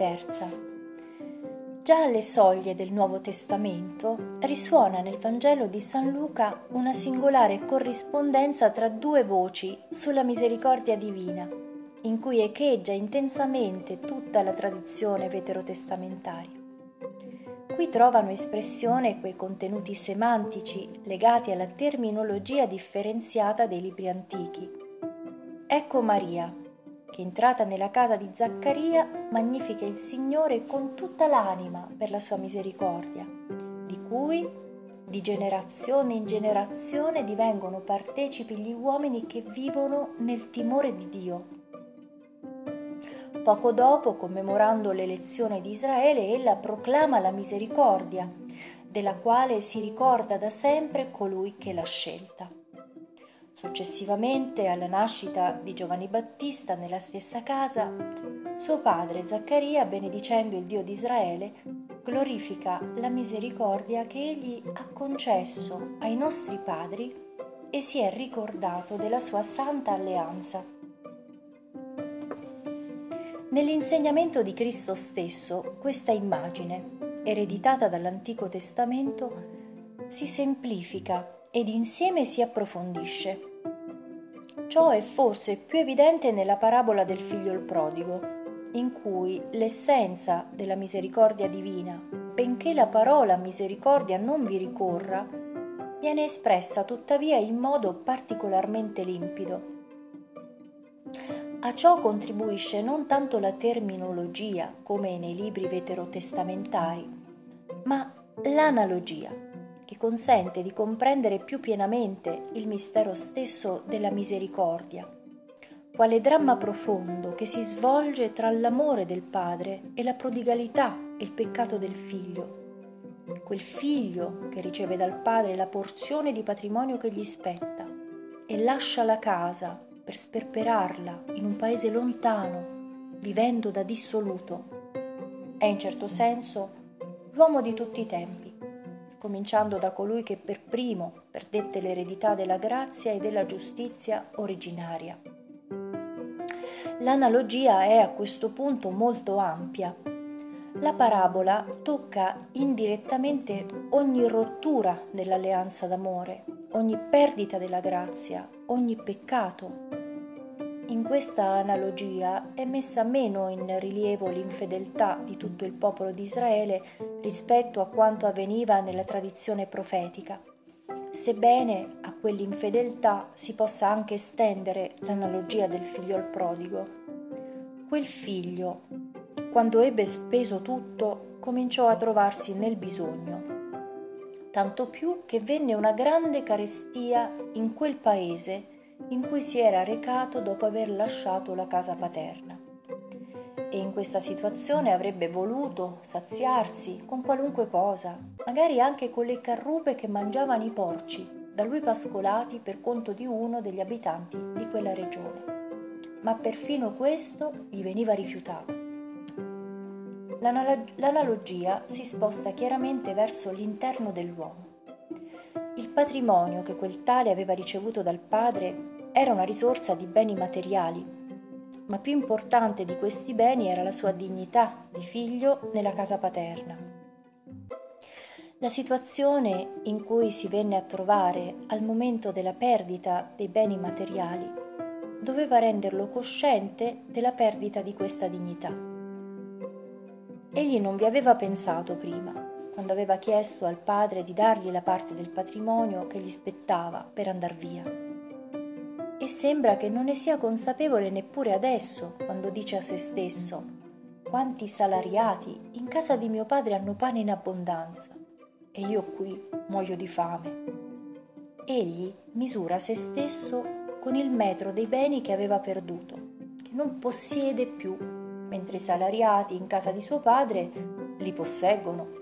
terza. Già alle soglie del Nuovo Testamento risuona nel Vangelo di San Luca una singolare corrispondenza tra due voci sulla misericordia divina, in cui echeggia intensamente tutta la tradizione veterotestamentaria. Qui trovano espressione quei contenuti semantici legati alla terminologia differenziata dei libri antichi. Ecco Maria, che entrata nella casa di Zaccaria magnifica il Signore con tutta l'anima per la sua misericordia, di cui di generazione in generazione divengono partecipi gli uomini che vivono nel timore di Dio. Poco dopo, commemorando l'elezione di Israele, ella proclama la misericordia, della quale si ricorda da sempre colui che l'ha scelta. Successivamente alla nascita di Giovanni Battista nella stessa casa, suo padre Zaccaria, benedicendo il Dio di Israele, glorifica la misericordia che egli ha concesso ai nostri padri e si è ricordato della sua santa alleanza. Nell'insegnamento di Cristo stesso, questa immagine, ereditata dall'Antico Testamento, si semplifica ed insieme si approfondisce. Ciò è forse più evidente nella parabola del figlio il prodigo, in cui l'essenza della misericordia divina, benché la parola misericordia non vi ricorra, viene espressa tuttavia in modo particolarmente limpido. A ciò contribuisce non tanto la terminologia, come nei libri veterotestamentari, ma l'analogia che consente di comprendere più pienamente il mistero stesso della misericordia, quale dramma profondo che si svolge tra l'amore del padre e la prodigalità e il peccato del figlio. Quel figlio che riceve dal padre la porzione di patrimonio che gli spetta e lascia la casa per sperperarla in un paese lontano, vivendo da dissoluto. È in certo senso l'uomo di tutti i tempi cominciando da colui che per primo perdette l'eredità della grazia e della giustizia originaria. L'analogia è a questo punto molto ampia. La parabola tocca indirettamente ogni rottura dell'alleanza d'amore, ogni perdita della grazia, ogni peccato in questa analogia è messa meno in rilievo l'infedeltà di tutto il popolo di Israele rispetto a quanto avveniva nella tradizione profetica, sebbene a quell'infedeltà si possa anche estendere l'analogia del figlio al prodigo. Quel figlio, quando ebbe speso tutto, cominciò a trovarsi nel bisogno, tanto più che venne una grande carestia in quel paese in cui si era recato dopo aver lasciato la casa paterna. E in questa situazione avrebbe voluto saziarsi con qualunque cosa, magari anche con le carrupe che mangiavano i porci, da lui pascolati per conto di uno degli abitanti di quella regione. Ma perfino questo gli veniva rifiutato. L'analogia si sposta chiaramente verso l'interno dell'uomo. Il patrimonio che quel tale aveva ricevuto dal padre era una risorsa di beni materiali, ma più importante di questi beni era la sua dignità di figlio nella casa paterna. La situazione in cui si venne a trovare al momento della perdita dei beni materiali doveva renderlo cosciente della perdita di questa dignità. Egli non vi aveva pensato prima, quando aveva chiesto al padre di dargli la parte del patrimonio che gli spettava per andar via e sembra che non ne sia consapevole neppure adesso quando dice a se stesso quanti salariati in casa di mio padre hanno pane in abbondanza e io qui muoio di fame. Egli misura se stesso con il metro dei beni che aveva perduto, che non possiede più, mentre i salariati in casa di suo padre li posseggono.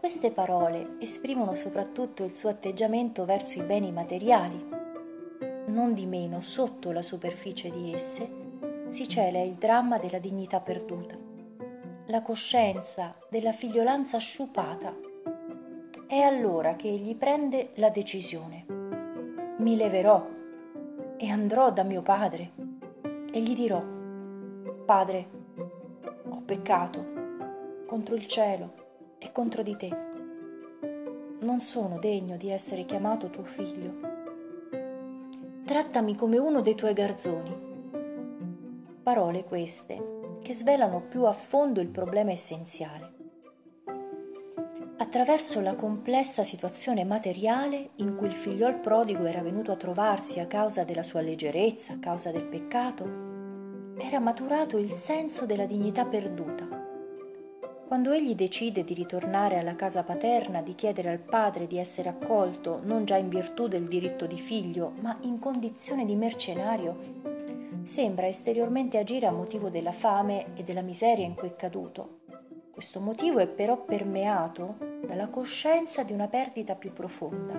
Queste parole esprimono soprattutto il suo atteggiamento verso i beni materiali, non di meno sotto la superficie di esse si cela il dramma della dignità perduta, la coscienza della figliolanza sciupata. È allora che egli prende la decisione. Mi leverò e andrò da mio padre e gli dirò, Padre, ho peccato, contro il cielo e contro di te. Non sono degno di essere chiamato tuo figlio. Trattami come uno dei tuoi garzoni. Parole queste che svelano più a fondo il problema essenziale. Attraverso la complessa situazione materiale in cui il figliol prodigo era venuto a trovarsi a causa della sua leggerezza, a causa del peccato, era maturato il senso della dignità perduta. Quando egli decide di ritornare alla casa paterna, di chiedere al padre di essere accolto non già in virtù del diritto di figlio, ma in condizione di mercenario, sembra esteriormente agire a motivo della fame e della miseria in cui è caduto. Questo motivo è però permeato dalla coscienza di una perdita più profonda.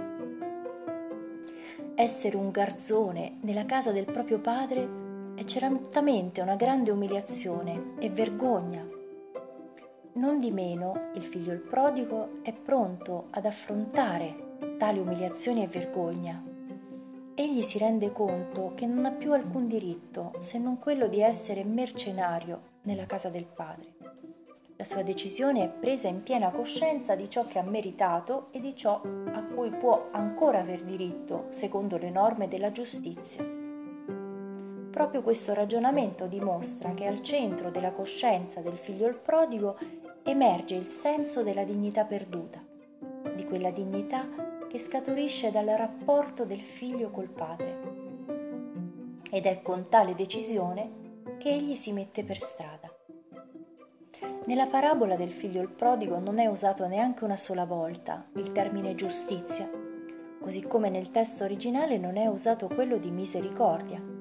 Essere un garzone nella casa del proprio padre è certamente una grande umiliazione e vergogna non di meno, il figlio il prodigo è pronto ad affrontare tali umiliazioni e vergogna. Egli si rende conto che non ha più alcun diritto se non quello di essere mercenario nella casa del padre. La sua decisione è presa in piena coscienza di ciò che ha meritato e di ciò a cui può ancora aver diritto secondo le norme della giustizia. Proprio questo ragionamento dimostra che al centro della coscienza del figlio il prodigo emerge il senso della dignità perduta, di quella dignità che scaturisce dal rapporto del figlio col padre. Ed è con tale decisione che egli si mette per strada. Nella parabola del figlio il prodigo non è usato neanche una sola volta il termine giustizia, così come nel testo originale non è usato quello di misericordia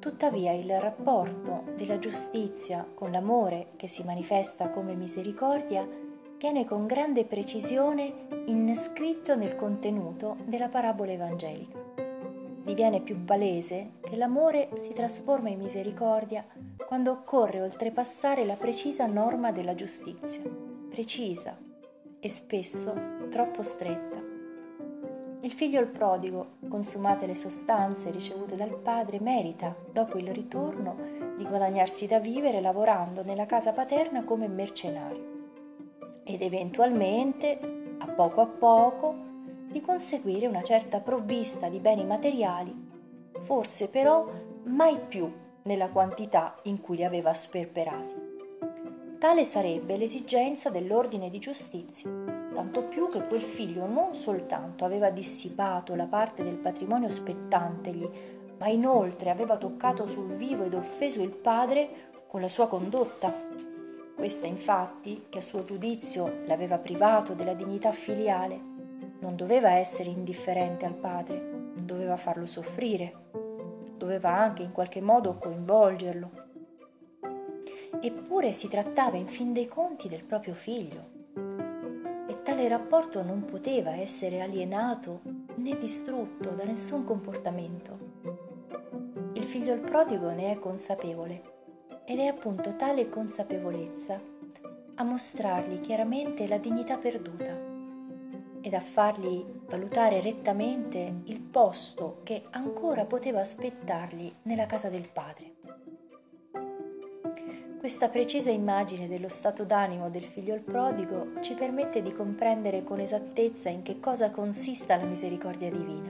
Tuttavia il rapporto della giustizia con l'amore che si manifesta come misericordia viene con grande precisione inscritto nel contenuto della parabola evangelica. Diviene più palese che l'amore si trasforma in misericordia quando occorre oltrepassare la precisa norma della giustizia, precisa e spesso troppo stretta il figlio il prodigo, consumate le sostanze ricevute dal padre, merita, dopo il ritorno, di guadagnarsi da vivere lavorando nella casa paterna come mercenario ed eventualmente, a poco a poco, di conseguire una certa provvista di beni materiali, forse però mai più nella quantità in cui li aveva sperperati. Tale sarebbe l'esigenza dell'ordine di giustizia tanto più che quel figlio non soltanto aveva dissipato la parte del patrimonio spettantegli, ma inoltre aveva toccato sul vivo ed offeso il padre con la sua condotta. Questa infatti, che a suo giudizio l'aveva privato della dignità filiale, non doveva essere indifferente al padre, doveva farlo soffrire, doveva anche in qualche modo coinvolgerlo. Eppure si trattava in fin dei conti del proprio figlio tale rapporto non poteva essere alienato né distrutto da nessun comportamento. Il figlio il prodigo ne è consapevole ed è appunto tale consapevolezza a mostrargli chiaramente la dignità perduta ed a fargli valutare rettamente il posto che ancora poteva aspettargli nella casa del padre. Questa precisa immagine dello stato d'animo del figlio il prodigo ci permette di comprendere con esattezza in che cosa consista la misericordia divina.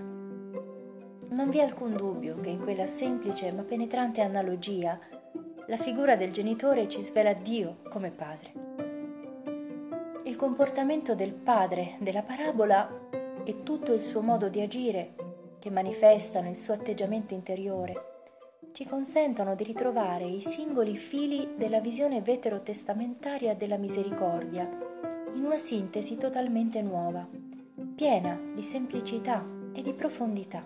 Non vi è alcun dubbio che in quella semplice ma penetrante analogia la figura del genitore ci svela Dio come padre. Il comportamento del padre della parabola e tutto il suo modo di agire, che manifestano il suo atteggiamento interiore, ci consentono di ritrovare i singoli fili della visione veterotestamentaria della misericordia in una sintesi totalmente nuova, piena di semplicità e di profondità.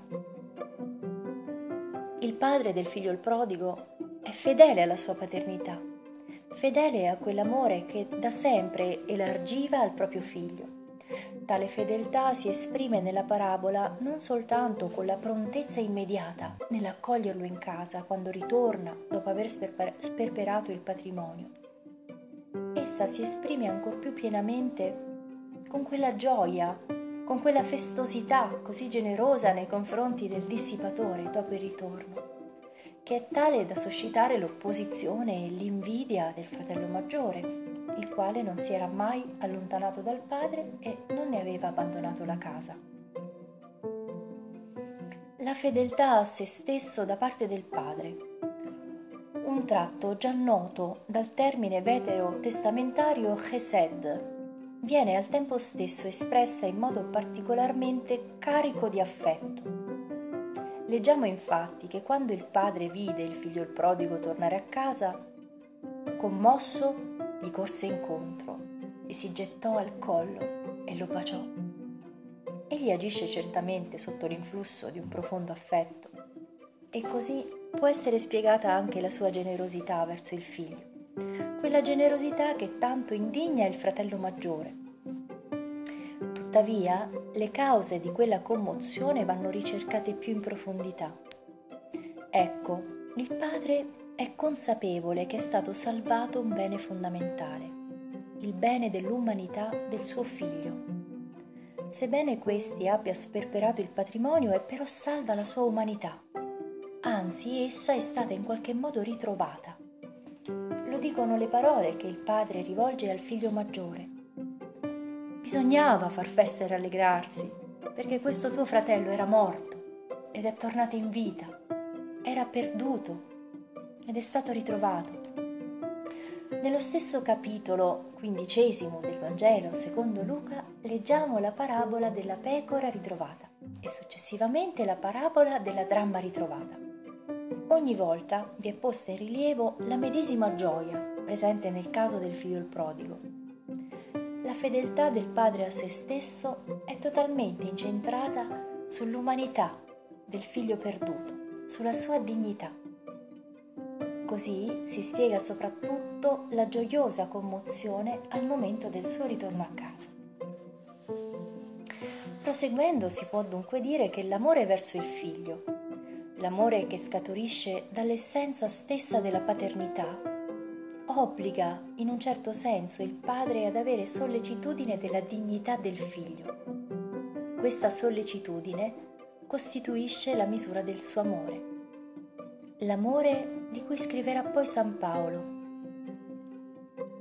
Il padre del figlio il prodigo è fedele alla sua paternità, fedele a quell'amore che da sempre elargiva al proprio figlio Tale fedeltà si esprime nella parabola non soltanto con la prontezza immediata nell'accoglierlo in casa quando ritorna dopo aver sperperato il patrimonio. Essa si esprime ancor più pienamente con quella gioia, con quella festosità così generosa nei confronti del dissipatore dopo il ritorno, che è tale da suscitare l'opposizione e l'invidia del fratello maggiore, il quale non si era mai allontanato dal padre e non ne aveva abbandonato la casa. La fedeltà a se stesso da parte del padre. Un tratto già noto dal termine vetero-testamentario chesed, viene al tempo stesso espressa in modo particolarmente carico di affetto Leggiamo infatti che quando il padre vide il figlio il prodigo tornare a casa, commosso gli corse incontro e si gettò al collo e lo baciò. Egli agisce certamente sotto l'influsso di un profondo affetto e così può essere spiegata anche la sua generosità verso il figlio, quella generosità che tanto indigna il fratello maggiore Tuttavia, le cause di quella commozione vanno ricercate più in profondità. Ecco, il padre è consapevole che è stato salvato un bene fondamentale, il bene dell'umanità del suo figlio. Sebbene questi abbia sperperato il patrimonio, è però salva la sua umanità. Anzi, essa è stata in qualche modo ritrovata. Lo dicono le parole che il padre rivolge al figlio maggiore. Bisognava far festa e rallegrarsi, perché questo tuo fratello era morto ed è tornato in vita, era perduto ed è stato ritrovato. Nello stesso capitolo quindicesimo del Vangelo secondo Luca leggiamo la parabola della pecora ritrovata e successivamente la parabola della dramma ritrovata. Ogni volta vi è posta in rilievo la medesima gioia presente nel caso del figlio il prodigo la fedeltà del padre a se stesso è totalmente incentrata sull'umanità del figlio perduto, sulla sua dignità. Così si spiega soprattutto la gioiosa commozione al momento del suo ritorno a casa. Proseguendo si può dunque dire che l'amore verso il figlio, l'amore che scaturisce dall'essenza stessa della paternità, obbliga in un certo senso il padre ad avere sollecitudine della dignità del figlio. Questa sollecitudine costituisce la misura del suo amore, l'amore di cui scriverà poi San Paolo.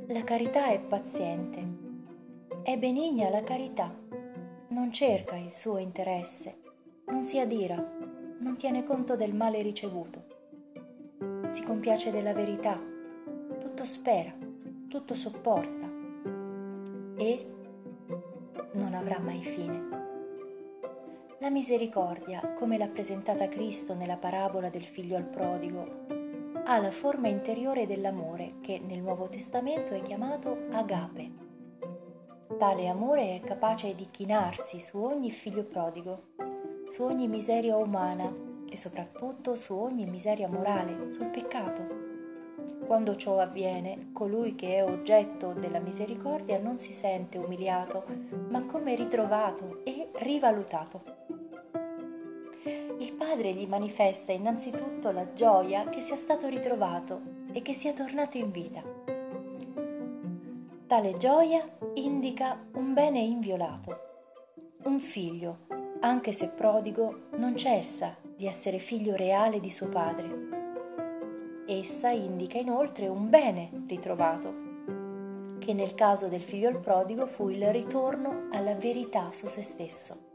La carità è paziente, è benigna la carità, non cerca il suo interesse, non si adira, non tiene conto del male ricevuto, si compiace della verità. Tutto spera, tutto sopporta. E non avrà mai fine. La misericordia, come l'ha presentata Cristo nella parabola del figlio al prodigo, ha la forma interiore dell'amore che nel Nuovo Testamento è chiamato agape. Tale amore è capace di chinarsi su ogni figlio prodigo, su ogni miseria umana e soprattutto su ogni miseria morale, sul peccato quando ciò avviene, colui che è oggetto della misericordia non si sente umiliato, ma come ritrovato e rivalutato. Il Padre gli manifesta innanzitutto la gioia che sia stato ritrovato e che sia tornato in vita. Tale gioia indica un bene inviolato. Un figlio, anche se prodigo, non cessa di essere figlio reale di suo padre Essa indica inoltre un bene ritrovato, che nel caso del figlio al prodigo fu il ritorno alla verità su se stesso.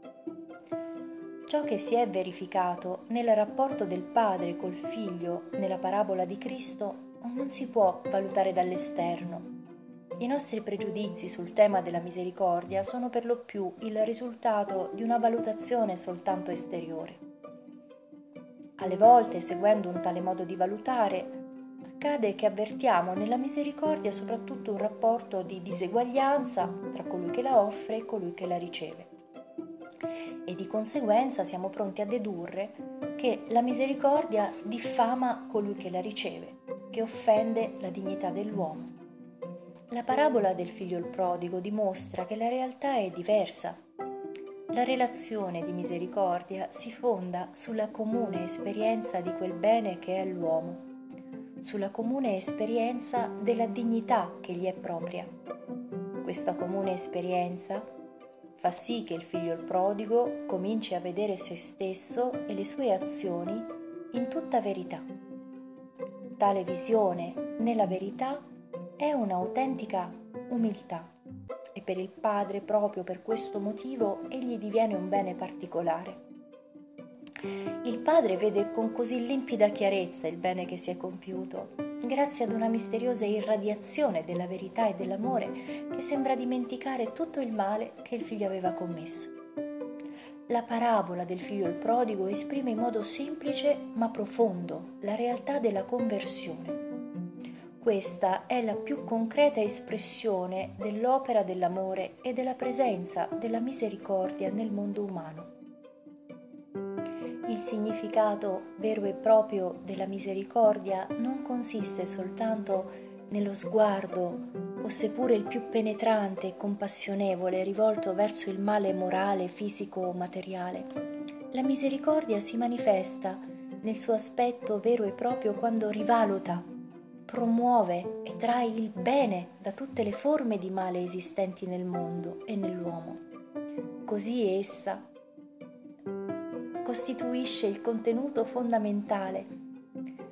Ciò che si è verificato nel rapporto del padre col figlio nella parabola di Cristo non si può valutare dall'esterno. I nostri pregiudizi sul tema della misericordia sono per lo più il risultato di una valutazione soltanto esteriore. Alle volte, seguendo un tale modo di valutare, accade che avvertiamo nella misericordia soprattutto un rapporto di diseguaglianza tra colui che la offre e colui che la riceve. E di conseguenza siamo pronti a dedurre che la misericordia diffama colui che la riceve, che offende la dignità dell'uomo. La parabola del figlio il prodigo dimostra che la realtà è diversa la relazione di misericordia si fonda sulla comune esperienza di quel bene che è l'uomo, sulla comune esperienza della dignità che gli è propria. Questa comune esperienza fa sì che il figlio il prodigo cominci a vedere se stesso e le sue azioni in tutta verità. Tale visione nella verità è un'autentica umiltà e per il Padre proprio per questo motivo egli diviene un bene particolare. Il Padre vede con così limpida chiarezza il bene che si è compiuto, grazie ad una misteriosa irradiazione della verità e dell'amore che sembra dimenticare tutto il male che il figlio aveva commesso. La parabola del figlio il prodigo esprime in modo semplice ma profondo la realtà della conversione. Questa è la più concreta espressione dell'opera dell'amore e della presenza della misericordia nel mondo umano. Il significato vero e proprio della misericordia non consiste soltanto nello sguardo, o seppure il più penetrante e compassionevole rivolto verso il male morale, fisico o materiale. La misericordia si manifesta nel suo aspetto vero e proprio quando rivaluta, promuove e trae il bene da tutte le forme di male esistenti nel mondo e nell'uomo. Così essa costituisce il contenuto fondamentale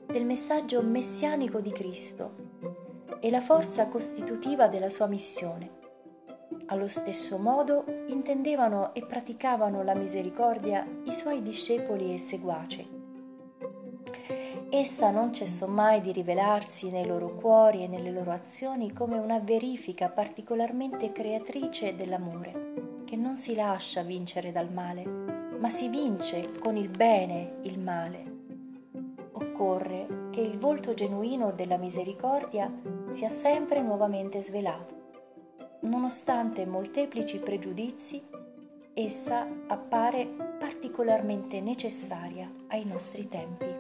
del messaggio messianico di Cristo e la forza costitutiva della sua missione. Allo stesso modo intendevano e praticavano la misericordia i suoi discepoli e seguaci. Essa non cessò mai di rivelarsi nei loro cuori e nelle loro azioni come una verifica particolarmente creatrice dell'amore, che non si lascia vincere dal male, ma si vince con il bene il male. Occorre che il volto genuino della misericordia sia sempre nuovamente svelato. Nonostante molteplici pregiudizi, essa appare particolarmente necessaria ai nostri tempi.